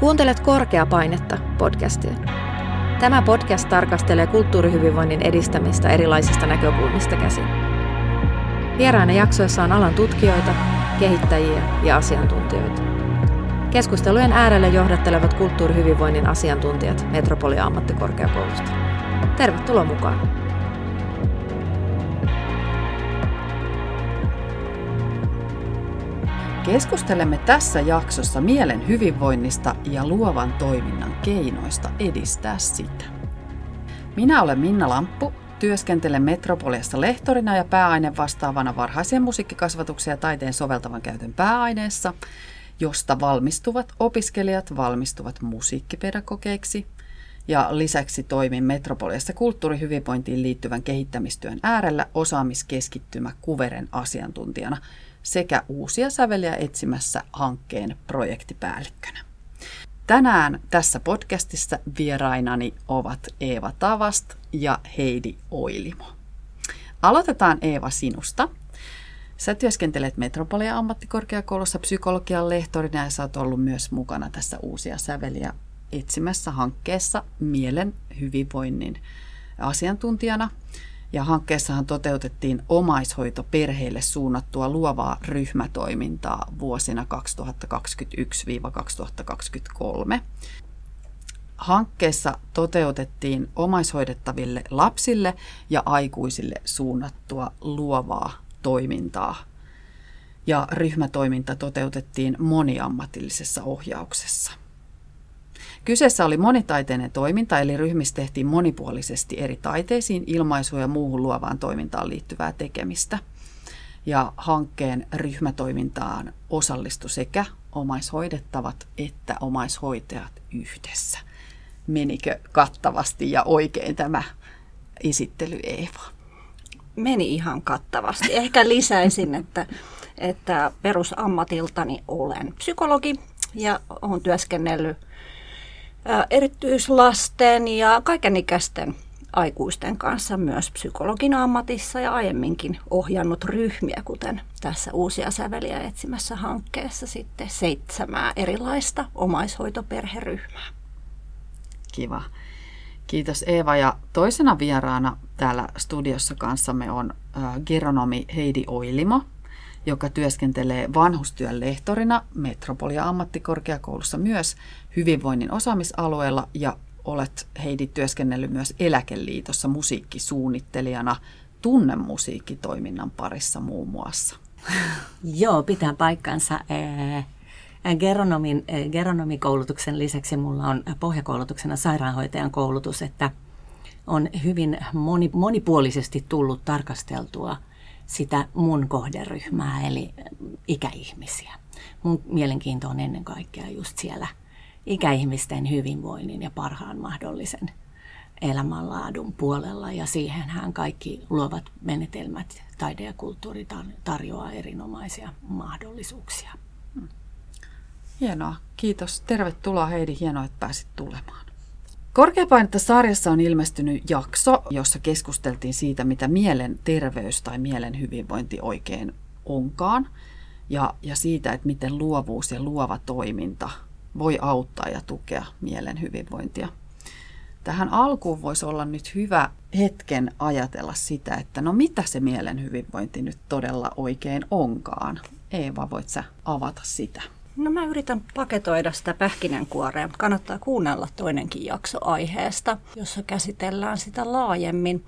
Kuuntelet Korkeapainetta podcastia. Tämä podcast tarkastelee kulttuurihyvinvoinnin edistämistä erilaisista näkökulmista käsin. Vieraina jaksoissa on alan tutkijoita, kehittäjiä ja asiantuntijoita. Keskustelujen äärelle johdattelevat kulttuurihyvinvoinnin asiantuntijat Metropolia ammattikorkeakoulusta. Tervetuloa mukaan! Keskustelemme tässä jaksossa mielen hyvinvoinnista ja luovan toiminnan keinoista edistää sitä. Minä olen Minna Lamppu, työskentelen Metropoliassa lehtorina ja pääaine vastaavana varhaisen musiikkikasvatuksen ja taiteen soveltavan käytön pääaineessa, josta valmistuvat opiskelijat valmistuvat musiikkipedagogeiksi. Ja lisäksi toimin Metropoliassa kulttuurihyvinvointiin liittyvän kehittämistyön äärellä osaamiskeskittymä Kuveren asiantuntijana – sekä uusia säveliä etsimässä hankkeen projektipäällikkönä. Tänään tässä podcastissa vierainani ovat Eeva Tavast ja Heidi Oilimo. Aloitetaan Eeva sinusta. Sä työskentelet Metropolia ammattikorkeakoulussa psykologian lehtorina ja sä oot ollut myös mukana tässä uusia säveliä etsimässä hankkeessa mielen hyvinvoinnin asiantuntijana. Ja hankkeessahan toteutettiin omaishoitoperheille suunnattua luovaa ryhmätoimintaa vuosina 2021-2023. Hankkeessa toteutettiin omaishoidettaville lapsille ja aikuisille suunnattua luovaa toimintaa. Ja ryhmätoiminta toteutettiin moniammatillisessa ohjauksessa. Kyseessä oli monitaiteinen toiminta, eli ryhmissä tehtiin monipuolisesti eri taiteisiin, ilmaisuun ja muuhun luovaan toimintaan liittyvää tekemistä. Ja hankkeen ryhmätoimintaan osallistui sekä omaishoidettavat että omaishoitajat yhdessä. Menikö kattavasti ja oikein tämä esittely Eeva? Meni ihan kattavasti. Ehkä lisäisin, että, että perusammatiltani olen psykologi ja olen työskennellyt erityislasten ja kaikenikäisten aikuisten kanssa myös psykologin ammatissa ja aiemminkin ohjannut ryhmiä, kuten tässä uusia säveliä etsimässä hankkeessa sitten seitsemää erilaista omaishoitoperheryhmää. Kiva. Kiitos Eeva. Ja toisena vieraana täällä studiossa kanssamme on geronomi Heidi Oilimo, joka työskentelee vanhustyön lehtorina Metropolia ammattikorkeakoulussa myös hyvinvoinnin osaamisalueella ja olet Heidi työskennellyt myös Eläkeliitossa musiikkisuunnittelijana tunnemusiikkitoiminnan parissa muun muassa. Joo, pitää paikkansa. Geronomin, geronomikoulutuksen lisäksi mulla on pohjakoulutuksena sairaanhoitajan koulutus, että on hyvin moni, monipuolisesti tullut tarkasteltua – sitä mun kohderyhmää, eli ikäihmisiä. Mun mielenkiinto on ennen kaikkea just siellä ikäihmisten hyvinvoinnin ja parhaan mahdollisen elämänlaadun puolella ja siihenhän kaikki luovat menetelmät, taide ja kulttuuri tarjoaa erinomaisia mahdollisuuksia. Hienoa. Kiitos. Tervetuloa Heidi. Hienoa, että pääsit tulemaan. Korkeapainetta sarjassa on ilmestynyt jakso, jossa keskusteltiin siitä, mitä mielen terveys tai mielen hyvinvointi oikein onkaan. Ja, ja siitä, että miten luovuus ja luova toiminta voi auttaa ja tukea mielen hyvinvointia. Tähän alkuun voisi olla nyt hyvä hetken ajatella sitä, että no mitä se mielen hyvinvointi nyt todella oikein onkaan. Eeva, voit sä avata sitä? No mä yritän paketoida sitä pähkinänkuorea. Kannattaa kuunnella toinenkin jakso aiheesta, jossa käsitellään sitä laajemmin.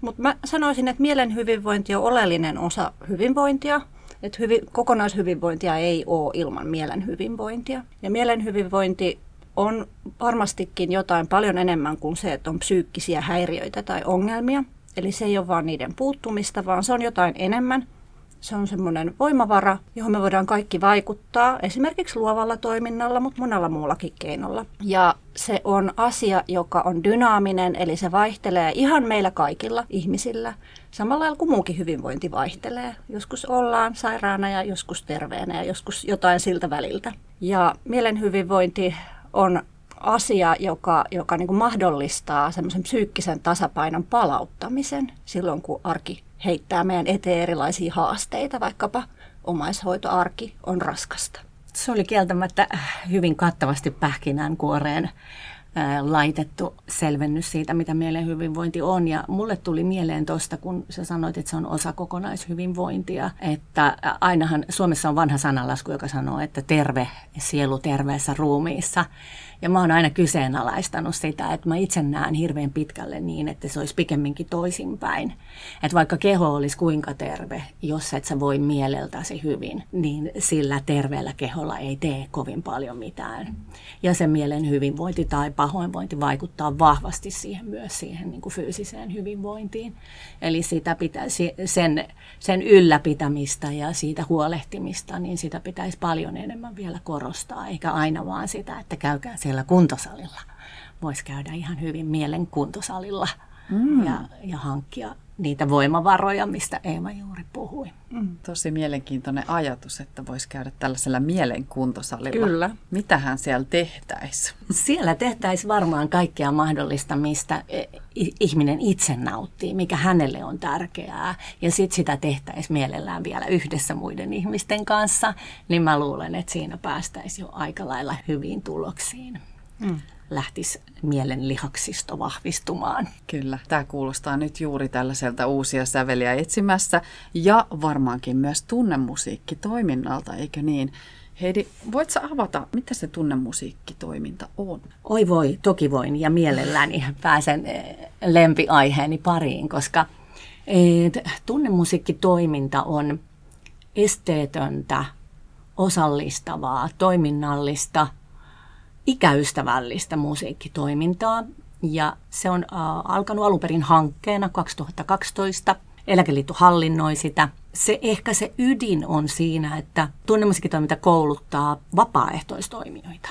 Mutta mä sanoisin, että mielen hyvinvointi on oleellinen osa hyvinvointia. Että hyvi, kokonaishyvinvointia ei ole ilman mielen hyvinvointia. Ja mielen hyvinvointi on varmastikin jotain paljon enemmän kuin se, että on psyykkisiä häiriöitä tai ongelmia. Eli se ei ole vain niiden puuttumista, vaan se on jotain enemmän – se on semmoinen voimavara, johon me voidaan kaikki vaikuttaa, esimerkiksi luovalla toiminnalla, mutta monella muullakin keinolla. Ja se on asia, joka on dynaaminen, eli se vaihtelee ihan meillä kaikilla ihmisillä, samalla lailla kuin muukin hyvinvointi vaihtelee. Joskus ollaan sairaana ja joskus terveenä ja joskus jotain siltä väliltä. Ja mielen hyvinvointi on asia, joka, joka niin kuin mahdollistaa semmoisen psyykkisen tasapainon palauttamisen silloin, kun arki heittää meidän eteen erilaisia haasteita, vaikkapa omaishoitoarki on raskasta. Se oli kieltämättä hyvin kattavasti pähkinänkuoreen laitettu selvennys siitä, mitä mielen hyvinvointi on. Ja mulle tuli mieleen tuosta, kun sä sanoit, että se on osa kokonaishyvinvointia, että ainahan Suomessa on vanha sanalasku, joka sanoo, että terve sielu terveessä ruumiissa. Ja mä oon aina kyseenalaistanut sitä, että mä itse näen hirveän pitkälle niin, että se olisi pikemminkin toisinpäin. Että vaikka keho olisi kuinka terve, jos et sä voi mieleltäsi hyvin, niin sillä terveellä keholla ei tee kovin paljon mitään. Ja se mielen hyvinvointi tai pahoinvointi vaikuttaa vahvasti siihen myös siihen niin kuin fyysiseen hyvinvointiin. Eli sitä pitäisi, sen, sen ylläpitämistä ja siitä huolehtimista, niin sitä pitäisi paljon enemmän vielä korostaa, eikä aina vaan sitä, että käykää siellä kuntosalilla. Voisi käydä ihan hyvin mielen kuntosalilla mm. ja, ja hankkia niitä voimavaroja, mistä Eeva juuri puhui. Mm. Tosi mielenkiintoinen ajatus, että voisi käydä tällaisella mielenkuntosalilla. Kyllä. Mitähän siellä tehtäisiin? Siellä tehtäisiin varmaan kaikkea mahdollista, mistä e, ihminen itse nauttii, mikä hänelle on tärkeää. Ja sitten sitä tehtäisiin mielellään vielä yhdessä muiden ihmisten kanssa. Niin mä luulen, että siinä päästäisiin jo aika lailla hyviin tuloksiin. Mm lähtisi mielen lihaksisto vahvistumaan. Kyllä, tämä kuulostaa nyt juuri tällaiselta uusia säveliä etsimässä ja varmaankin myös tunnemusiikkitoiminnalta, eikö niin? Heidi, voitko avata, mitä se tunnemusiikkitoiminta on? Oi voi, toki voin ja mielelläni pääsen eh, lempiaiheeni pariin, koska tunnemusiikkitoiminta on esteetöntä, osallistavaa, toiminnallista – ikäystävällistä musiikkitoimintaa. Ja se on äh, alkanut alun perin hankkeena 2012. Eläkeliitto hallinnoi sitä. Se ehkä se ydin on siinä, että tunnemusiikkitoiminta kouluttaa vapaaehtoistoimijoita.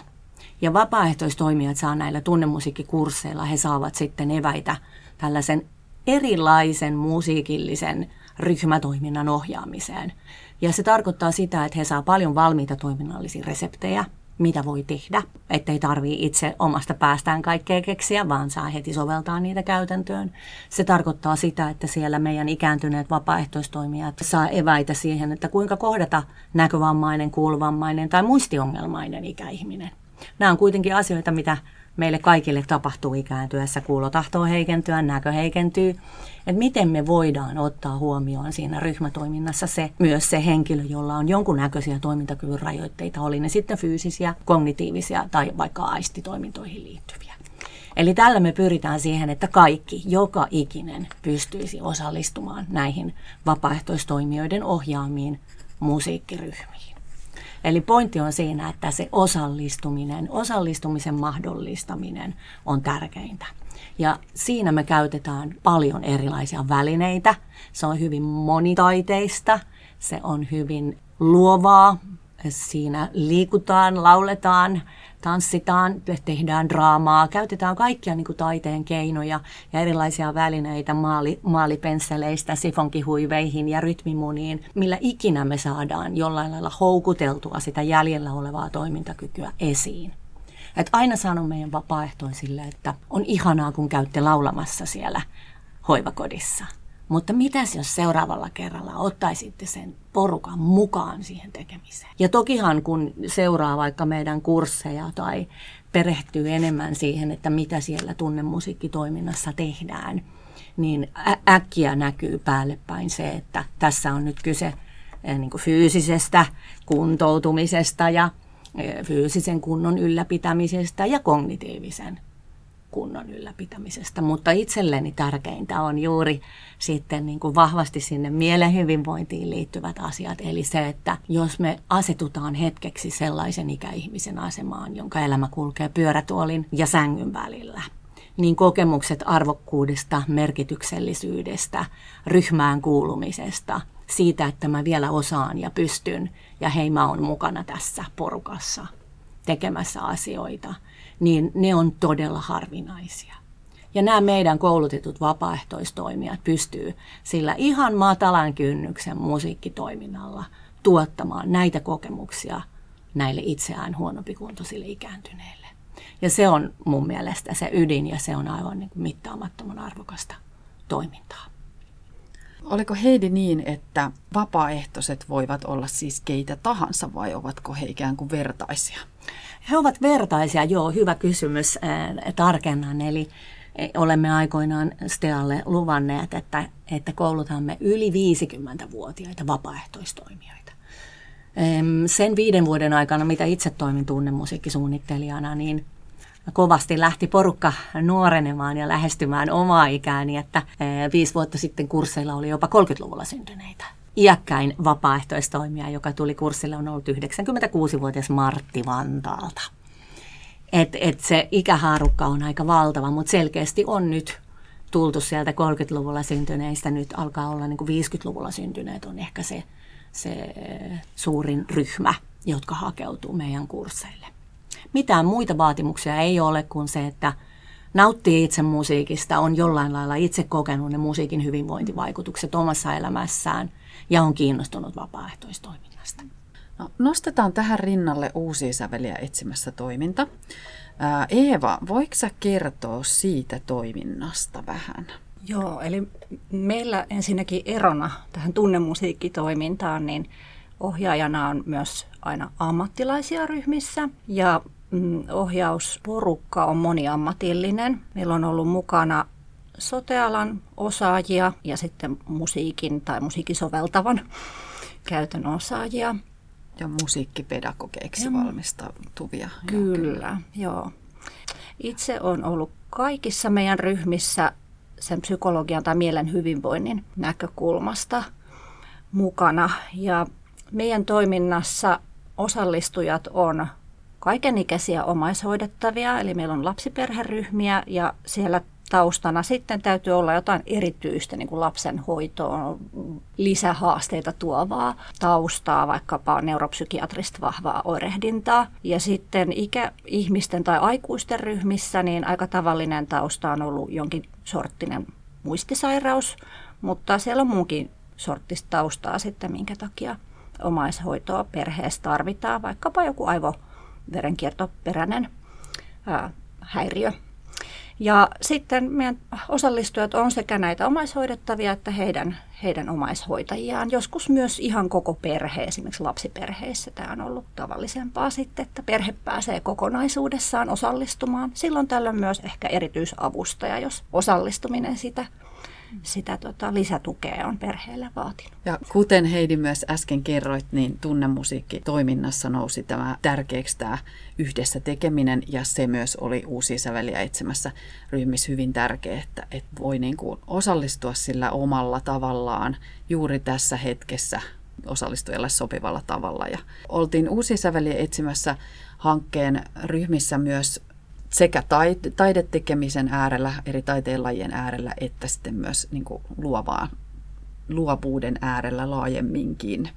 Ja vapaaehtoistoimijat saa näillä tunnemusiikkikursseilla, he saavat sitten eväitä tällaisen erilaisen musiikillisen ryhmätoiminnan ohjaamiseen. Ja se tarkoittaa sitä, että he saa paljon valmiita toiminnallisia reseptejä – mitä voi tehdä, ettei tarvii itse omasta päästään kaikkea keksiä, vaan saa heti soveltaa niitä käytäntöön. Se tarkoittaa sitä, että siellä meidän ikääntyneet vapaaehtoistoimijat saa eväitä siihen, että kuinka kohdata näkövammainen, kuulovammainen tai muistiongelmainen ikäihminen. Nämä on kuitenkin asioita, mitä meille kaikille tapahtuu ikääntyessä. Kuulo tahtoo heikentyä, näkö heikentyy. Että miten me voidaan ottaa huomioon siinä ryhmätoiminnassa se, myös se henkilö, jolla on jonkunnäköisiä toimintakyvyn rajoitteita, oli ne sitten fyysisiä, kognitiivisia tai vaikka aistitoimintoihin liittyviä. Eli tällä me pyritään siihen, että kaikki, joka ikinen, pystyisi osallistumaan näihin vapaaehtoistoimijoiden ohjaamiin musiikkiryhmiin. Eli pointti on siinä, että se osallistuminen, osallistumisen mahdollistaminen on tärkeintä. Ja siinä me käytetään paljon erilaisia välineitä. Se on hyvin monitaiteista, se on hyvin luovaa. Siinä liikutaan, lauletaan, tanssitaan, tehdään draamaa, käytetään kaikkia niin kuin taiteen keinoja ja erilaisia välineitä maali, maalipensseleistä sifonkihuiveihin ja rytmimuniin, millä ikinä me saadaan jollain lailla houkuteltua sitä jäljellä olevaa toimintakykyä esiin. Et aina sanon meidän vapaaehtoisille, että on ihanaa, kun käytte laulamassa siellä hoivakodissa – mutta mitäs jos seuraavalla kerralla ottaisitte sen porukan mukaan siihen tekemiseen? Ja tokihan kun seuraa vaikka meidän kursseja tai perehtyy enemmän siihen, että mitä siellä tunnemusiikkitoiminnassa tehdään, niin äkkiä näkyy päälle päin se, että tässä on nyt kyse niin kuin fyysisestä kuntoutumisesta ja fyysisen kunnon ylläpitämisestä ja kognitiivisen kunnon ylläpitämisestä. Mutta itselleni tärkeintä on juuri sitten niin kuin vahvasti sinne mielen hyvinvointiin liittyvät asiat. Eli se, että jos me asetutaan hetkeksi sellaisen ikäihmisen asemaan, jonka elämä kulkee pyörätuolin ja sängyn välillä, niin kokemukset arvokkuudesta, merkityksellisyydestä, ryhmään kuulumisesta, siitä, että mä vielä osaan ja pystyn ja hei mä oon mukana tässä porukassa tekemässä asioita, niin ne on todella harvinaisia. Ja nämä meidän koulutetut vapaaehtoistoimijat pystyy sillä ihan matalan kynnyksen musiikkitoiminnalla tuottamaan näitä kokemuksia näille itseään huonopikuntoisille ikääntyneille. Ja se on mun mielestä se ydin ja se on aivan niin kuin mittaamattoman arvokasta toimintaa. Oliko Heidi niin, että vapaaehtoiset voivat olla siis keitä tahansa vai ovatko he ikään kuin vertaisia? He ovat vertaisia, joo, hyvä kysymys, äh, tarkennan. Eli e, olemme aikoinaan Stealle luvanneet, että, että koulutamme yli 50-vuotiaita vapaaehtoistoimijoita. Sen viiden vuoden aikana, mitä itse toimin tunnemusiikkisuunnittelijana, niin kovasti lähti porukka nuorenemaan ja lähestymään omaa ikääni, että e, viisi vuotta sitten kursseilla oli jopa 30-luvulla syntyneitä. Iäkkäin vapaaehtoistoimija, joka tuli kurssille, on ollut 96-vuotias Martti Vantaalta. Et, et se ikähaarukka on aika valtava, mutta selkeästi on nyt tultu sieltä 30-luvulla syntyneistä, nyt alkaa olla niin kuin 50-luvulla syntyneet on ehkä se, se suurin ryhmä, jotka hakeutuu meidän kursseille. Mitään muita vaatimuksia ei ole kuin se, että nauttii itse musiikista, on jollain lailla itse kokenut ne musiikin hyvinvointivaikutukset omassa elämässään ja on kiinnostunut vapaaehtoistoiminnasta. No, nostetaan tähän rinnalle uusia säveliä etsimässä toiminta. Ää, Eeva, voiko sä kertoa siitä toiminnasta vähän? Joo, eli meillä ensinnäkin erona tähän tunnemusiikkitoimintaan, niin ohjaajana on myös aina ammattilaisia ryhmissä ja mm, ohjausporukka on moniammatillinen. Meillä on ollut mukana sotealan osaajia ja sitten musiikin tai musiikisoveltavan käytön osaajia. Ja musiikkipedagogeiksi ja, valmistautuvia. Kyllä, joo, joo. Itse on ollut kaikissa meidän ryhmissä sen psykologian tai mielen hyvinvoinnin näkökulmasta mukana. Ja meidän toiminnassa osallistujat on kaikenikäisiä omaishoidettavia, eli meillä on lapsiperheryhmiä ja siellä taustana sitten täytyy olla jotain erityistä niin kuin lapsen hoitoon lisähaasteita tuovaa taustaa, vaikkapa neuropsykiatrista vahvaa oirehdintaa. Ja sitten ikäihmisten tai aikuisten ryhmissä niin aika tavallinen tausta on ollut jonkin sorttinen muistisairaus, mutta siellä on muunkin sorttista taustaa sitten, minkä takia omaishoitoa perheessä tarvitaan, vaikkapa joku aivoverenkiertoperäinen ää, häiriö ja sitten meidän osallistujat on sekä näitä omaishoidettavia että heidän, heidän omaishoitajiaan. Joskus myös ihan koko perhe, esimerkiksi lapsiperheissä tämä on ollut tavallisempaa sitten, että perhe pääsee kokonaisuudessaan osallistumaan. Silloin tällöin myös ehkä erityisavustaja, jos osallistuminen sitä sitä tota, lisätukea on perheelle vaatinut. Ja kuten Heidi myös äsken kerroit, niin tunnemusiikkitoiminnassa nousi tämä tärkeäksi tämä yhdessä tekeminen ja se myös oli uusia säveliä etsimässä ryhmissä hyvin tärkeä, että, että voi niin kuin osallistua sillä omalla tavallaan juuri tässä hetkessä osallistujalle sopivalla tavalla. Ja oltiin uusia säveliä etsimässä hankkeen ryhmissä myös sekä taidetekemisen äärellä, eri taiteenlajien äärellä, että sitten myös niin kuin luovaa, luovuuden äärellä laajemminkin.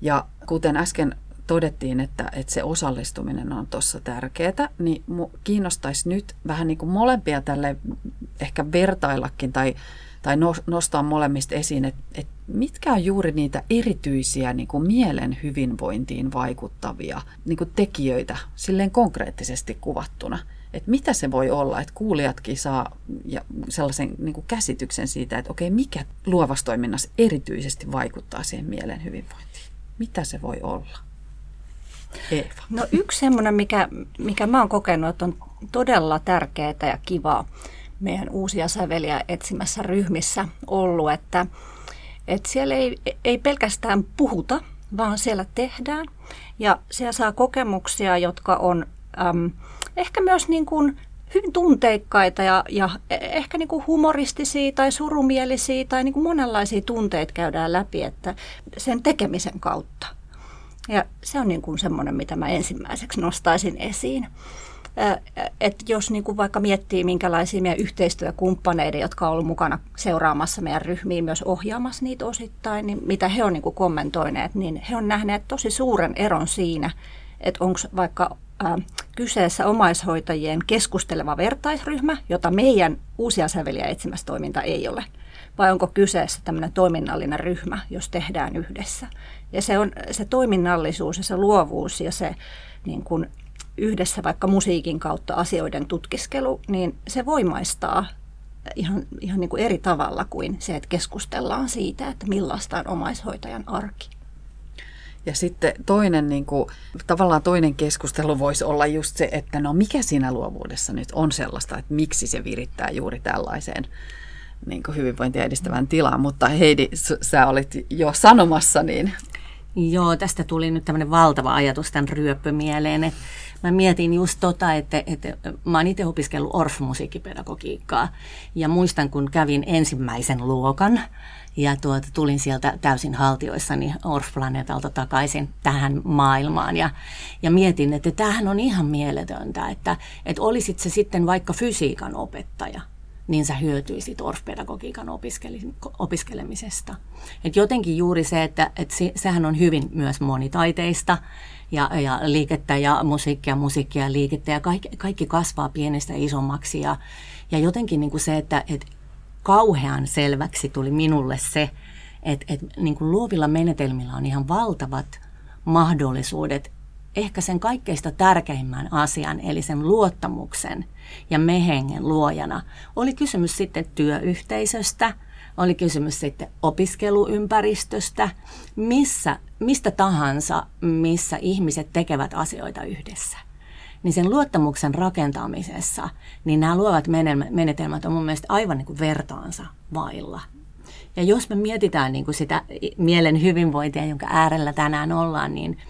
Ja kuten äsken todettiin, että, että se osallistuminen on tuossa tärkeää, niin kiinnostaisi nyt vähän niin kuin molempia tälle ehkä vertaillakin tai tai nostaa molemmista esiin, että, että mitkä on juuri niitä erityisiä niin kuin mielen hyvinvointiin vaikuttavia niin kuin tekijöitä silleen konkreettisesti kuvattuna. Että mitä se voi olla, että kuulijatkin saa ja sellaisen niin kuin käsityksen siitä, että okei, mikä luovassa toiminnassa erityisesti vaikuttaa siihen mielen hyvinvointiin. Mitä se voi olla? Eeva. No yksi semmoinen, mikä, mikä mä oon kokenut, että on todella tärkeää ja kivaa, meidän uusia säveliä etsimässä ryhmissä ollut, että, että siellä ei, ei pelkästään puhuta, vaan siellä tehdään. Ja siellä saa kokemuksia, jotka on äm, ehkä myös niin kuin hyvin tunteikkaita ja, ja ehkä niin kuin humoristisia tai surumielisiä tai niin kuin monenlaisia tunteita käydään läpi että sen tekemisen kautta. Ja se on niin kuin semmoinen, mitä mä ensimmäiseksi nostaisin esiin että jos niin kuin vaikka miettii, minkälaisia meidän yhteistyökumppaneiden, jotka on ollut mukana seuraamassa meidän ryhmiä, myös ohjaamassa niitä osittain, niin mitä he on niin kuin kommentoineet, niin he on nähneet tosi suuren eron siinä, että onko vaikka kyseessä omaishoitajien keskusteleva vertaisryhmä, jota meidän uusia säveliä etsimässä toiminta ei ole, vai onko kyseessä tämmöinen toiminnallinen ryhmä, jos tehdään yhdessä. Ja se, on, se toiminnallisuus ja se luovuus ja se niin kuin yhdessä vaikka musiikin kautta asioiden tutkiskelu, niin se voimaistaa ihan, ihan niin kuin eri tavalla kuin se, että keskustellaan siitä, että millaista on omaishoitajan arki. Ja sitten toinen, niin kuin, tavallaan toinen keskustelu voisi olla just se, että no mikä siinä luovuudessa nyt on sellaista, että miksi se virittää juuri tällaiseen niin kuin hyvinvointia edistävän tilaan. Mutta Heidi, sä olit jo sanomassa, niin... Joo, tästä tuli nyt tämmöinen valtava ajatus tämän ryöppömieleen, että mä mietin just tota, että, että mä oon itse opiskellut Orff-musiikkipedagogiikkaa ja muistan, kun kävin ensimmäisen luokan ja tuota, tulin sieltä täysin haltioissani Orff-planeetalta takaisin tähän maailmaan ja, ja mietin, että tämähän on ihan mieletöntä, että, että olisit se sitten vaikka fysiikan opettaja – niin sä hyötyisit orfpedagogiikan opiskelemisesta. Et jotenkin juuri se, että et se, sehän on hyvin myös monitaiteista ja, ja liikettä ja musiikkia, musiikkia ja liikettä ja kaikki, kaikki kasvaa pienestä isommaksi ja, ja jotenkin niin kuin se, että et kauhean selväksi tuli minulle se, että et, niin kuin luovilla menetelmillä on ihan valtavat mahdollisuudet ehkä sen kaikkeista tärkeimmän asian, eli sen luottamuksen ja mehengen luojana. Oli kysymys sitten työyhteisöstä, oli kysymys sitten opiskeluympäristöstä, missä, mistä tahansa, missä ihmiset tekevät asioita yhdessä. Niin sen luottamuksen rakentamisessa, niin nämä luovat menetelmät on mun mielestä aivan niin kuin vertaansa vailla. Ja jos me mietitään niin kuin sitä mielen hyvinvointia, jonka äärellä tänään ollaan, niin –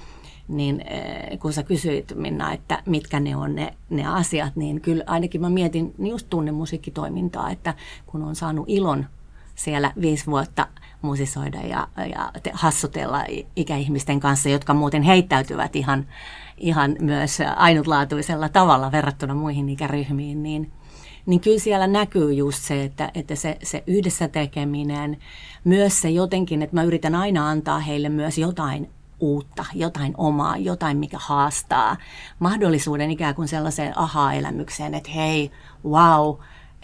niin eh, kun sä kysyit Minna, että mitkä ne on ne, ne asiat, niin kyllä ainakin mä mietin just tunnemusiikkitoimintaa, että kun on saanut ilon siellä viisi vuotta musisoida ja, ja te, hassutella ikäihmisten kanssa, jotka muuten heittäytyvät ihan, ihan myös ainutlaatuisella tavalla verrattuna muihin ikäryhmiin, niin, niin kyllä siellä näkyy just se, että, että se, se yhdessä tekeminen, myös se jotenkin, että mä yritän aina antaa heille myös jotain uutta, jotain omaa, jotain mikä haastaa. Mahdollisuuden ikään kuin sellaiseen aha-elämykseen, että hei, wow,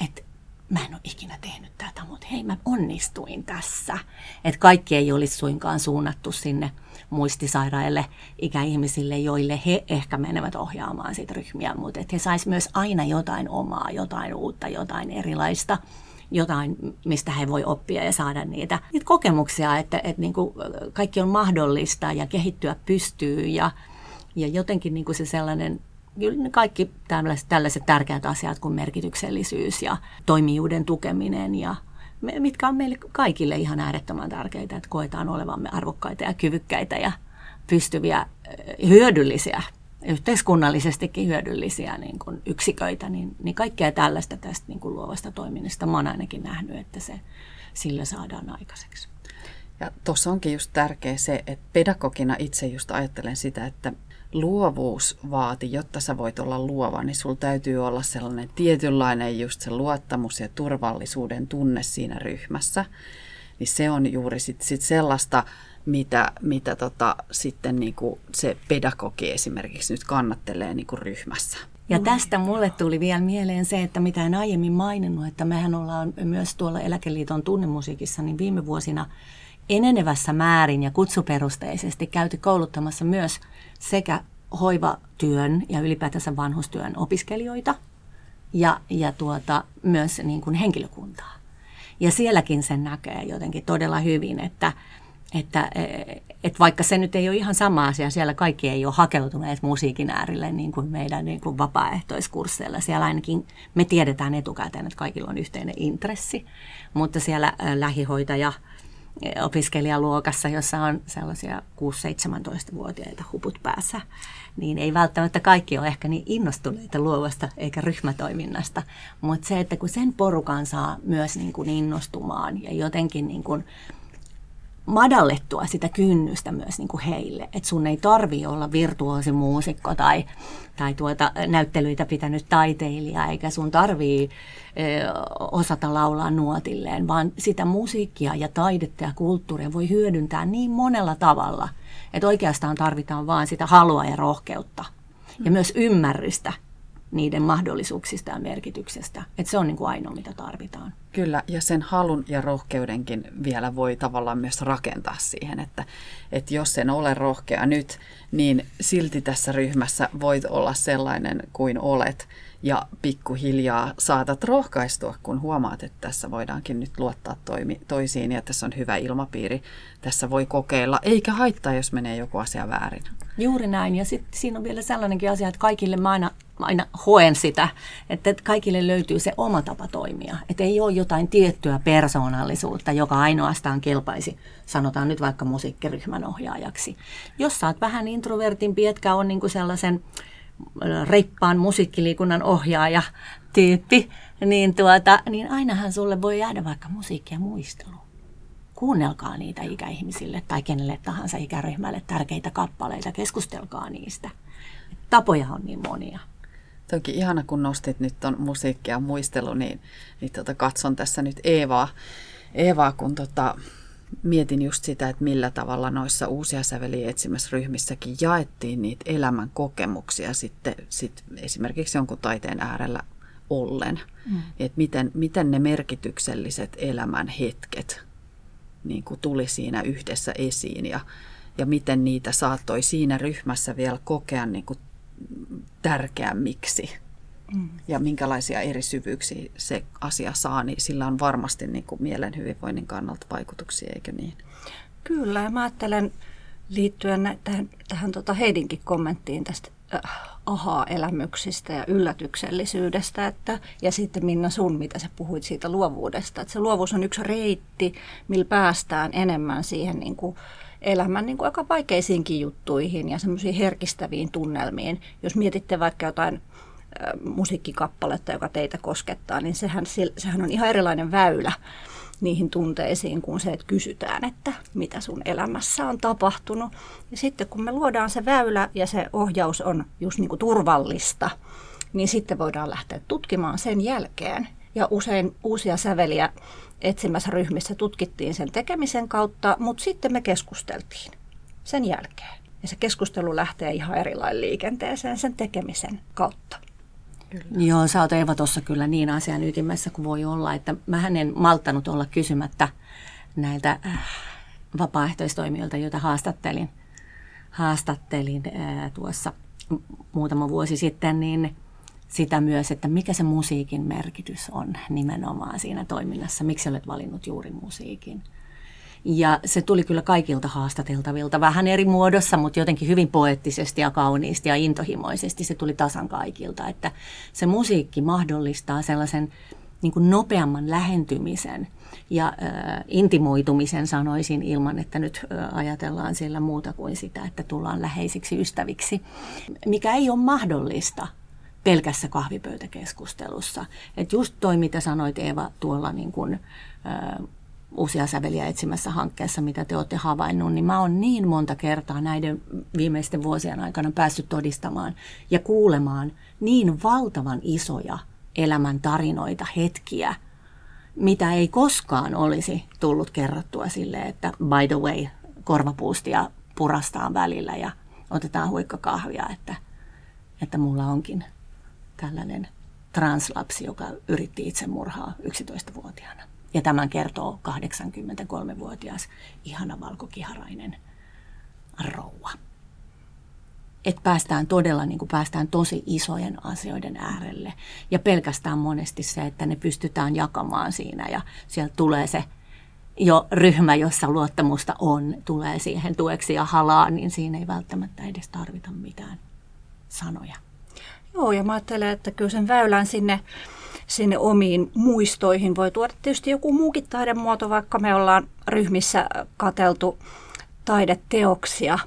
että mä en ole ikinä tehnyt tätä, mutta hei, mä onnistuin tässä. Että kaikki ei olisi suinkaan suunnattu sinne muistisairaille ikäihmisille, joille he ehkä menevät ohjaamaan siitä ryhmiä, mutta että he saisivat myös aina jotain omaa, jotain uutta, jotain erilaista jotain, mistä he voi oppia ja saada niitä, niitä kokemuksia, että, että niin kuin kaikki on mahdollista ja kehittyä pystyy ja, ja jotenkin niin kuin se sellainen kaikki tällaiset, tällaiset tärkeät asiat kuin merkityksellisyys ja toimijuuden tukeminen ja mitkä on meille kaikille ihan äärettömän tärkeitä, että koetaan olevamme arvokkaita ja kyvykkäitä ja pystyviä, hyödyllisiä yhteiskunnallisestikin hyödyllisiä niin kuin yksiköitä, niin, niin kaikkea tällaista tästä niin kuin luovasta toiminnasta oon ainakin nähnyt, että se sillä saadaan aikaiseksi. Ja tuossa onkin just tärkeä se, että pedagogina itse just ajattelen sitä, että luovuus vaati, jotta sä voit olla luova, niin sulla täytyy olla sellainen tietynlainen just se luottamus ja turvallisuuden tunne siinä ryhmässä. Niin se on juuri sit, sit sellaista, mitä, mitä tota, sitten niin kuin se pedagogi esimerkiksi nyt kannattelee niin kuin ryhmässä. Ja tästä mulle tuli vielä mieleen se, että mitä en aiemmin maininnut, että mehän ollaan myös tuolla Eläkeliiton tunnemusiikissa niin viime vuosina enenevässä määrin ja kutsuperusteisesti käyty kouluttamassa myös sekä hoivatyön ja ylipäätänsä vanhustyön opiskelijoita ja, ja tuota, myös niin kuin henkilökuntaa. Ja sielläkin sen näkee jotenkin todella hyvin, että että, että vaikka se nyt ei ole ihan sama asia, siellä kaikki ei ole hakeutuneet musiikin äärille niin kuin meidän niin kuin vapaaehtoiskursseilla. Siellä ainakin me tiedetään etukäteen, että kaikilla on yhteinen intressi, mutta siellä lähihoitaja opiskelijaluokassa, jossa on sellaisia 6-17-vuotiaita huput päässä, niin ei välttämättä kaikki ole ehkä niin innostuneita luovasta eikä ryhmätoiminnasta. Mutta se, että kun sen porukan saa myös niin kuin innostumaan ja jotenkin niin kuin madallettua sitä kynnystä myös niin kuin heille. Että sun ei tarvi olla virtuoosi muusikko tai, tai tuota, näyttelyitä pitänyt taiteilija, eikä sun tarvii ö, osata laulaa nuotilleen, vaan sitä musiikkia ja taidetta ja kulttuuria voi hyödyntää niin monella tavalla, että oikeastaan tarvitaan vaan sitä halua ja rohkeutta ja myös ymmärrystä niiden mahdollisuuksista ja merkityksestä. Että se on niin kuin ainoa, mitä tarvitaan. Kyllä, ja sen halun ja rohkeudenkin vielä voi tavallaan myös rakentaa siihen, että, että jos en ole rohkea nyt, niin silti tässä ryhmässä voit olla sellainen kuin olet ja pikkuhiljaa saatat rohkaistua, kun huomaat, että tässä voidaankin nyt luottaa toimi, toisiin ja tässä on hyvä ilmapiiri. Tässä voi kokeilla, eikä haittaa, jos menee joku asia väärin. Juuri näin. Ja sitten siinä on vielä sellainenkin asia, että kaikille mä aina, aina hoen sitä, että kaikille löytyy se oma tapa toimia. Että ei ole jotain tiettyä persoonallisuutta, joka ainoastaan kelpaisi, sanotaan nyt vaikka musiikkiryhmän ohjaajaksi. Jos sä oot vähän introvertimpi, etkä on niinku sellaisen reippaan musiikkiliikunnan ohjaaja tyyppi, niin, tuota, niin ainahan sulle voi jäädä vaikka musiikkia muistelu. Kuunnelkaa niitä ikäihmisille tai kenelle tahansa ikäryhmälle tärkeitä kappaleita, keskustelkaa niistä. Tapoja on niin monia. Toki ihana, kun nostit nyt on musiikkia muistelu, niin, niin tota, katson tässä nyt Eevaa, Eevaa kun tota, mietin just sitä, että millä tavalla noissa uusia säveliä etsimässä ryhmissäkin jaettiin niitä elämän kokemuksia sitten sit esimerkiksi jonkun taiteen äärellä ollen. Mm. Että miten, miten ne merkitykselliset elämän hetket niin kuin tuli siinä yhdessä esiin ja, ja miten niitä saattoi siinä ryhmässä vielä kokea niin kuin tärkeämmiksi mm. ja minkälaisia eri syvyyksiä se asia saa, niin sillä on varmasti niin kuin mielen hyvinvoinnin kannalta vaikutuksia, eikö niin? Kyllä, ja mä ajattelen liittyen tähän, tähän tota Heidinkin kommenttiin tästä äh, aha-elämyksistä ja yllätyksellisyydestä, että, ja sitten Minna sun, mitä sä puhuit siitä luovuudesta, että se luovuus on yksi reitti, millä päästään enemmän siihen niin kuin elämän niin kuin aika vaikeisiinkin juttuihin ja semmoisiin herkistäviin tunnelmiin. Jos mietitte vaikka jotain musiikkikappaletta, joka teitä koskettaa, niin sehän, sehän on ihan erilainen väylä niihin tunteisiin kuin se, että kysytään, että mitä sun elämässä on tapahtunut. Ja sitten kun me luodaan se väylä ja se ohjaus on just niin kuin turvallista, niin sitten voidaan lähteä tutkimaan sen jälkeen. Ja usein uusia säveliä etsimässä ryhmissä tutkittiin sen tekemisen kautta, mutta sitten me keskusteltiin sen jälkeen. Ja se keskustelu lähtee ihan erilainen liikenteeseen sen tekemisen kautta. Kyllä. Joo, sä oot Eeva tuossa kyllä niin asian ytimessä kuin voi olla, että mä en malttanut olla kysymättä näiltä äh, vapaaehtoistoimijoilta, joita haastattelin, haastattelin ää, äh, tuossa muutama vuosi sitten, niin sitä myös, että mikä se musiikin merkitys on nimenomaan siinä toiminnassa, miksi olet valinnut juuri musiikin. Ja se tuli kyllä kaikilta haastateltavilta, vähän eri muodossa, mutta jotenkin hyvin poettisesti ja kauniisti ja intohimoisesti se tuli tasan kaikilta. Että se musiikki mahdollistaa sellaisen niin kuin nopeamman lähentymisen ja äh, intimoitumisen sanoisin ilman, että nyt äh, ajatellaan siellä muuta kuin sitä, että tullaan läheisiksi ystäviksi, mikä ei ole mahdollista pelkässä kahvipöytäkeskustelussa. Et just toi, mitä sanoit Eeva tuolla niin kuin, äh, uusia säveliä etsimässä hankkeessa, mitä te olette havainnut, niin mä oon niin monta kertaa näiden viimeisten vuosien aikana päässyt todistamaan ja kuulemaan niin valtavan isoja elämän tarinoita, hetkiä, mitä ei koskaan olisi tullut kerrottua sille, että by the way, korvapuustia purastaan välillä ja otetaan huikkakahvia, että, että mulla onkin tällainen translapsi, joka yritti itsemurhaa 11-vuotiaana. Ja tämän kertoo 83-vuotias ihana valkokiharainen rouva. Että päästään todella niin päästään tosi isojen asioiden äärelle. Ja pelkästään monesti se, että ne pystytään jakamaan siinä ja sieltä tulee se jo ryhmä, jossa luottamusta on, tulee siihen tueksi ja halaa, niin siinä ei välttämättä edes tarvita mitään sanoja. Joo, ja mä ajattelen, että kyllä sen väylän sinne sinne omiin muistoihin voi tuoda tietysti joku muukin taidemuoto, vaikka me ollaan ryhmissä kateltu taideteoksia.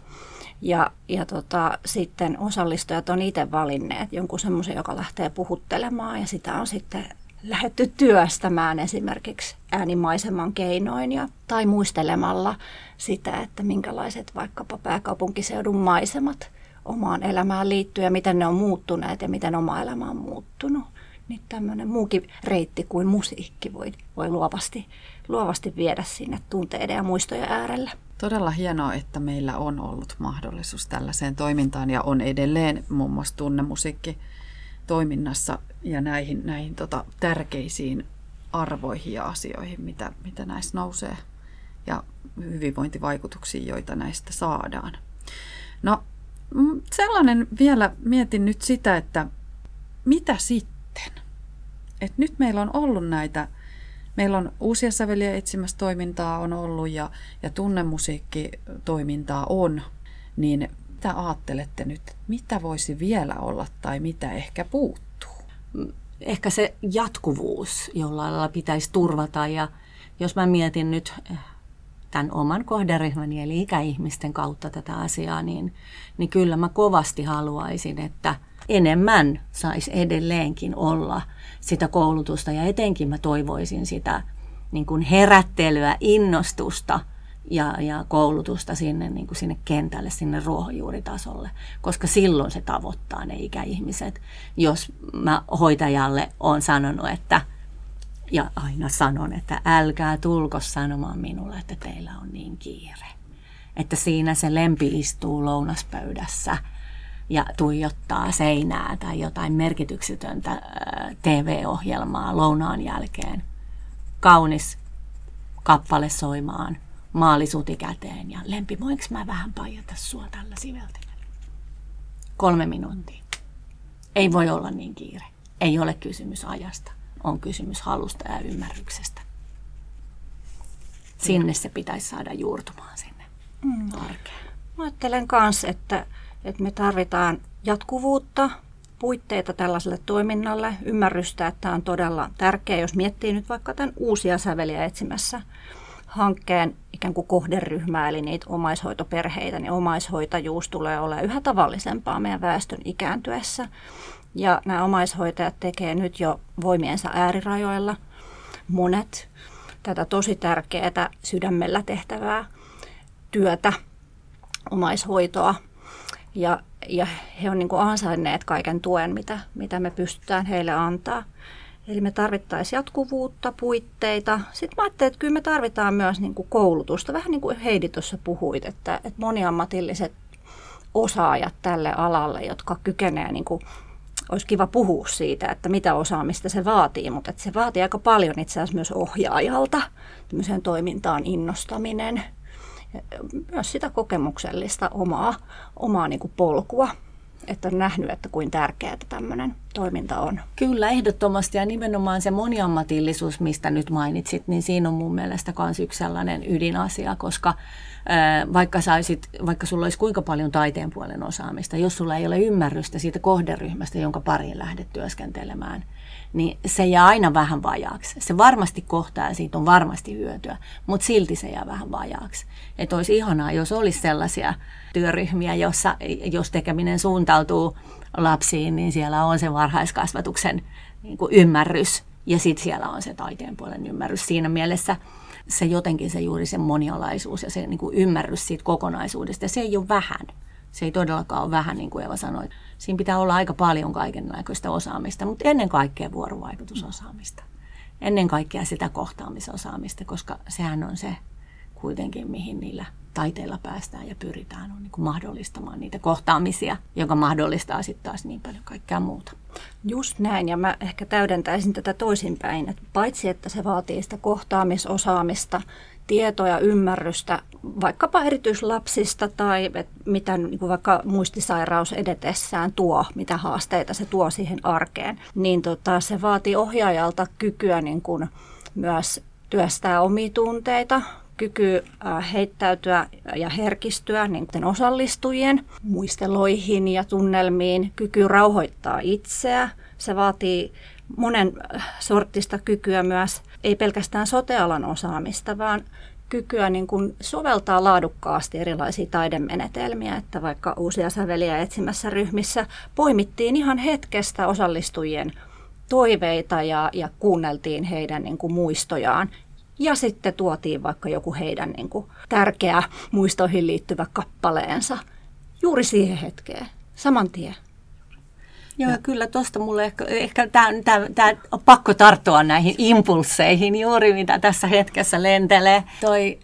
Ja, ja tota, sitten osallistujat on itse valinneet jonkun semmoisen, joka lähtee puhuttelemaan ja sitä on sitten lähetty työstämään esimerkiksi äänimaiseman keinoin ja, tai muistelemalla sitä, että minkälaiset vaikkapa pääkaupunkiseudun maisemat omaan elämään liittyy ja miten ne on muuttuneet ja miten oma elämä on muuttunut niin tämmöinen muukin reitti kuin musiikki voi, voi luovasti, luovasti viedä sinne tunteiden ja muistojen äärelle. Todella hienoa, että meillä on ollut mahdollisuus tällaiseen toimintaan ja on edelleen muun muassa tunnemusiikki toiminnassa ja näihin, näihin tota, tärkeisiin arvoihin ja asioihin, mitä, mitä näissä nousee ja hyvinvointivaikutuksiin, joita näistä saadaan. No sellainen vielä mietin nyt sitä, että mitä sitten? Et nyt meillä on ollut näitä, meillä on uusia säveliä etsimässä toimintaa on ollut ja, ja tunnemusiikkitoimintaa on, niin mitä ajattelette nyt, mitä voisi vielä olla tai mitä ehkä puuttuu? Ehkä se jatkuvuus jollain lailla pitäisi turvata ja jos mä mietin nyt eh, tämän oman kohderyhmäni eli ikäihmisten kautta tätä asiaa, niin, niin kyllä mä kovasti haluaisin, että enemmän saisi edelleenkin olla sitä koulutusta ja etenkin mä toivoisin sitä niin kuin herättelyä, innostusta – ja, ja koulutusta sinne, niin kuin sinne kentälle, sinne ruohonjuuritasolle, koska silloin se tavoittaa ne ikäihmiset. Jos mä hoitajalle on sanonut, että ja aina sanon, että älkää tulko sanomaan minulle, että teillä on niin kiire. Että siinä se lempi istuu lounaspöydässä ja tuijottaa seinää tai jotain merkityksetöntä TV-ohjelmaa lounaan jälkeen. Kaunis kappale soimaan maalisuti käteen ja lempi, voinko mä vähän paijata sua tällä siveltimellä? Kolme minuuttia. Ei voi olla niin kiire. Ei ole kysymys ajasta. On kysymys halusta ja ymmärryksestä. Sinne se pitäisi saada juurtumaan sinne mm. arkeen. Mä ajattelen myös, että, että me tarvitaan jatkuvuutta, puitteita tällaiselle toiminnalle, ymmärrystä, että tämä on todella tärkeää, jos miettii nyt vaikka tämän uusia säveliä etsimässä hankkeen ikään kuin kohderyhmää, eli niitä omaishoitoperheitä, niin omaishoitajuus tulee olemaan yhä tavallisempaa meidän väestön ikääntyessä. Ja nämä omaishoitajat tekee nyt jo voimiensa äärirajoilla monet tätä tosi tärkeää sydämellä tehtävää työtä, omaishoitoa. Ja, ja he on niin kuin ansainneet kaiken tuen, mitä, mitä me pystytään heille antaa. Eli me tarvittaisiin jatkuvuutta, puitteita. Sitten mä ajattelin, että kyllä me tarvitaan myös niin kuin koulutusta. Vähän niin kuin Heidi tuossa puhuit, että, että moniammatilliset osaajat tälle alalle, jotka kykenevät, niin kuin, olisi kiva puhua siitä, että mitä osaamista se vaatii, mutta että se vaatii aika paljon itse asiassa myös ohjaajalta, tämmöiseen toimintaan innostaminen, myös sitä kokemuksellista omaa, omaa niin kuin polkua että on nähnyt, että kuin tärkeää tämmöinen toiminta on. Kyllä, ehdottomasti. Ja nimenomaan se moniammatillisuus, mistä nyt mainitsit, niin siinä on mun mielestä myös yksi sellainen ydinasia, koska vaikka, saisit, vaikka sulla olisi kuinka paljon taiteen puolen osaamista, jos sulla ei ole ymmärrystä siitä kohderyhmästä, jonka pariin lähdet työskentelemään, niin se jää aina vähän vajaaksi. Se varmasti kohtaa ja siitä on varmasti hyötyä, mutta silti se jää vähän vajaaksi. Että olisi ihanaa, jos olisi sellaisia työryhmiä, jossa, jos tekeminen suuntautuu lapsiin, niin siellä on se varhaiskasvatuksen niin kuin ymmärrys ja sitten siellä on se taiteen puolen ymmärrys. Siinä mielessä se jotenkin se juuri se monialaisuus ja se niin kuin ymmärrys siitä kokonaisuudesta. Se ei ole vähän. Se ei todellakaan ole vähän, niin kuin Eva sanoi. Siinä pitää olla aika paljon kaikenlaista osaamista, mutta ennen kaikkea vuorovaikutusosaamista. Ennen kaikkea sitä kohtaamisosaamista, koska sehän on se kuitenkin, mihin niillä taiteilla päästään ja pyritään on niin kuin mahdollistamaan niitä kohtaamisia, joka mahdollistaa sitten taas niin paljon kaikkea muuta. Just näin, ja mä ehkä täydentäisin tätä toisinpäin, että paitsi että se vaatii sitä kohtaamisosaamista, tietoa ja ymmärrystä vaikkapa erityislapsista tai mitä niin kuin vaikka muistisairaus edetessään tuo, mitä haasteita se tuo siihen arkeen, niin tota, se vaatii ohjaajalta kykyä niin kuin myös työstää omia tunteita, kyky heittäytyä ja herkistyä niin osallistujien muisteloihin ja tunnelmiin, kyky rauhoittaa itseä. Se vaatii monen sortista kykyä myös, ei pelkästään sotealan osaamista, vaan kykyä niin kuin soveltaa laadukkaasti erilaisia taidemenetelmiä, että vaikka uusia säveliä etsimässä ryhmissä poimittiin ihan hetkestä osallistujien toiveita ja, ja kuunneltiin heidän niin kuin muistojaan ja sitten tuotiin vaikka joku heidän niin kuin, tärkeä muistoihin liittyvä kappaleensa juuri siihen hetkeen, saman tien. Joo, ja kyllä tuosta mulle ehkä, ehkä tämä on pakko tarttua näihin impulseihin juuri, mitä tässä hetkessä lentelee. Toi,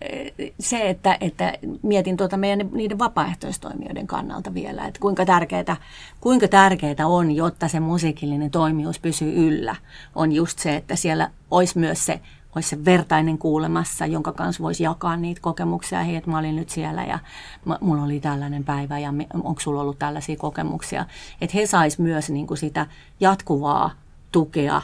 se, että, että mietin tuota meidän niiden vapaaehtoistoimijoiden kannalta vielä, että kuinka tärkeää, kuinka tärkeää on, jotta se musiikillinen toimijuus pysyy yllä, on just se, että siellä olisi myös se olisi se vertainen kuulemassa, jonka kanssa voisi jakaa niitä kokemuksia. Hei, että mä olin nyt siellä ja mulla oli tällainen päivä ja onko sulla ollut tällaisia kokemuksia. Että he sais myös niin kuin sitä jatkuvaa tukea,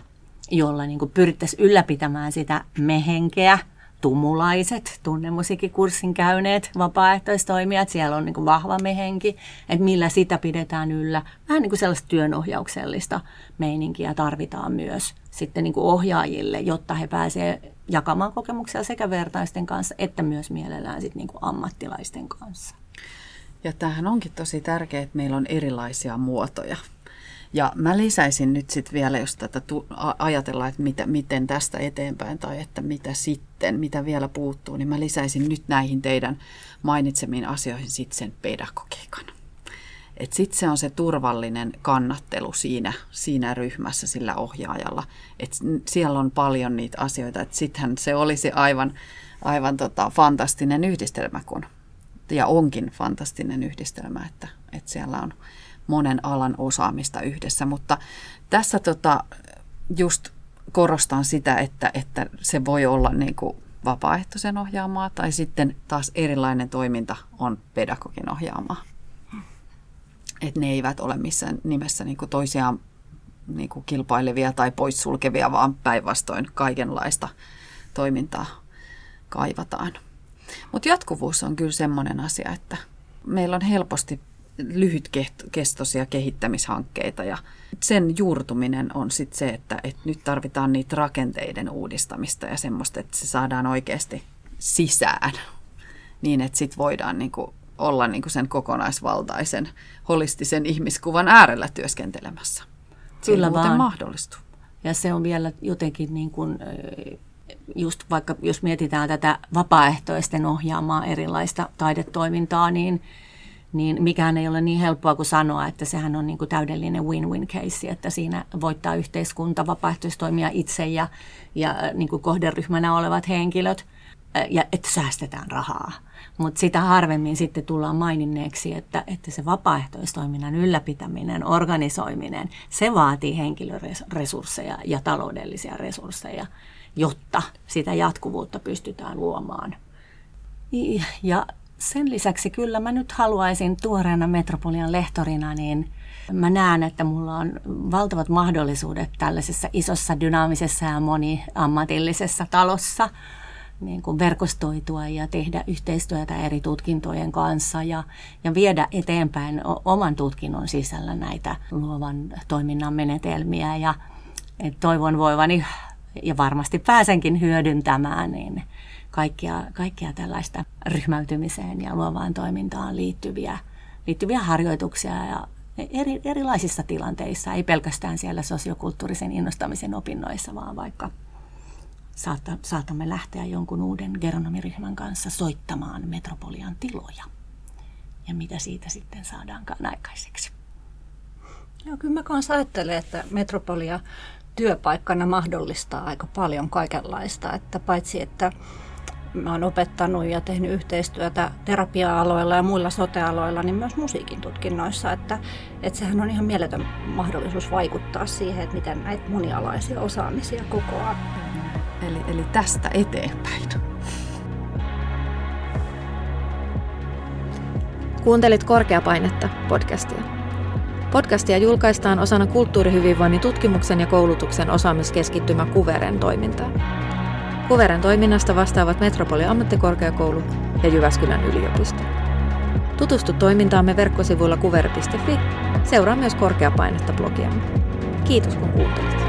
jolla niin kuin pyrittäisiin ylläpitämään sitä mehenkeä, tumulaiset, tunnemusiikkikurssin käyneet vapaaehtoistoimijat, siellä on niin vahva mehenki, että millä sitä pidetään yllä. Vähän niin kuin sellaista työnohjauksellista meininkiä tarvitaan myös sitten niin kuin ohjaajille, jotta he pääsevät jakamaan kokemuksia sekä vertaisten kanssa että myös mielellään sitten niin kuin ammattilaisten kanssa. Ja tämähän onkin tosi tärkeää, että meillä on erilaisia muotoja. Ja mä lisäisin nyt sitten vielä, jos tätä tu- ajatellaan, että mitä, miten tästä eteenpäin tai että mitä sitten, mitä vielä puuttuu, niin mä lisäisin nyt näihin teidän mainitsemiin asioihin sitten sen pedagogiikan. Että sitten se on se turvallinen kannattelu siinä, siinä ryhmässä sillä ohjaajalla. Että siellä on paljon niitä asioita, että sittenhän se olisi aivan, aivan tota, fantastinen yhdistelmä, kun, ja onkin fantastinen yhdistelmä, että, että siellä on monen alan osaamista yhdessä. Mutta tässä tota, just korostan sitä, että, että se voi olla niin kuin vapaaehtoisen ohjaamaa tai sitten taas erilainen toiminta on pedagogin ohjaamaa että ne eivät ole missään nimessä niin kuin toisiaan niin kuin kilpailevia tai poissulkevia, vaan päinvastoin kaikenlaista toimintaa kaivataan. Mutta jatkuvuus on kyllä semmoinen asia, että meillä on helposti lyhytkestoisia kehittämishankkeita ja sen juurtuminen on sitten se, että, että nyt tarvitaan niitä rakenteiden uudistamista ja semmoista, että se saadaan oikeasti sisään niin, että sitten voidaan niin kuin olla niin kuin sen kokonaisvaltaisen, holistisen ihmiskuvan äärellä työskentelemässä. Se Kyllä vaan. mahdollistuu. Ja se on vielä jotenkin niin kuin, just vaikka jos mietitään tätä vapaaehtoisten ohjaamaa erilaista taidetoimintaa, niin, niin mikään ei ole niin helppoa kuin sanoa, että sehän on niin kuin täydellinen win-win case, että siinä voittaa yhteiskunta, vapaaehtoistoimija itse ja, ja niin kuin kohderyhmänä olevat henkilöt, ja että säästetään rahaa. Mutta sitä harvemmin sitten tullaan maininneeksi, että, että se vapaaehtoistoiminnan ylläpitäminen, organisoiminen, se vaatii henkilöresursseja ja taloudellisia resursseja, jotta sitä jatkuvuutta pystytään luomaan. Ja sen lisäksi kyllä mä nyt haluaisin tuoreena Metropolian lehtorina, niin mä näen, että mulla on valtavat mahdollisuudet tällaisessa isossa, dynaamisessa ja moniammatillisessa talossa – niin kuin verkostoitua ja tehdä yhteistyötä eri tutkintojen kanssa ja, ja viedä eteenpäin oman tutkinnon sisällä näitä luovan toiminnan menetelmiä. Ja toivon voivani ja varmasti pääsenkin hyödyntämään niin kaikkia, kaikkia tällaista ryhmäytymiseen ja luovaan toimintaan liittyviä, liittyviä harjoituksia ja eri, erilaisissa tilanteissa, ei pelkästään siellä sosiokulttuurisen innostamisen opinnoissa, vaan vaikka saatta, saatamme lähteä jonkun uuden geronomiryhmän kanssa soittamaan metropolian tiloja. Ja mitä siitä sitten saadaankaan aikaiseksi. Joo, kyllä mä kanssa ajattelen, että metropolia työpaikkana mahdollistaa aika paljon kaikenlaista. Että paitsi, että mä oon opettanut ja tehnyt yhteistyötä terapia-aloilla ja muilla sotealoilla, niin myös musiikin tutkinnoissa. Että, että sehän on ihan mieletön mahdollisuus vaikuttaa siihen, että miten näitä monialaisia osaamisia kokoaa. Eli, eli tästä eteenpäin. Kuuntelit Korkeapainetta podcastia. Podcastia julkaistaan osana kulttuurihyvinvoinnin tutkimuksen ja koulutuksen osaamiskeskittymä Kuveren toimintaa. Kuveren toiminnasta vastaavat Metropoli ammattikorkeakoulu ja Jyväskylän yliopisto. Tutustu toimintaamme verkkosivuilla kuver.fi. Seuraa myös korkeapainetta blogiamme. Kiitos kun kuuntelit.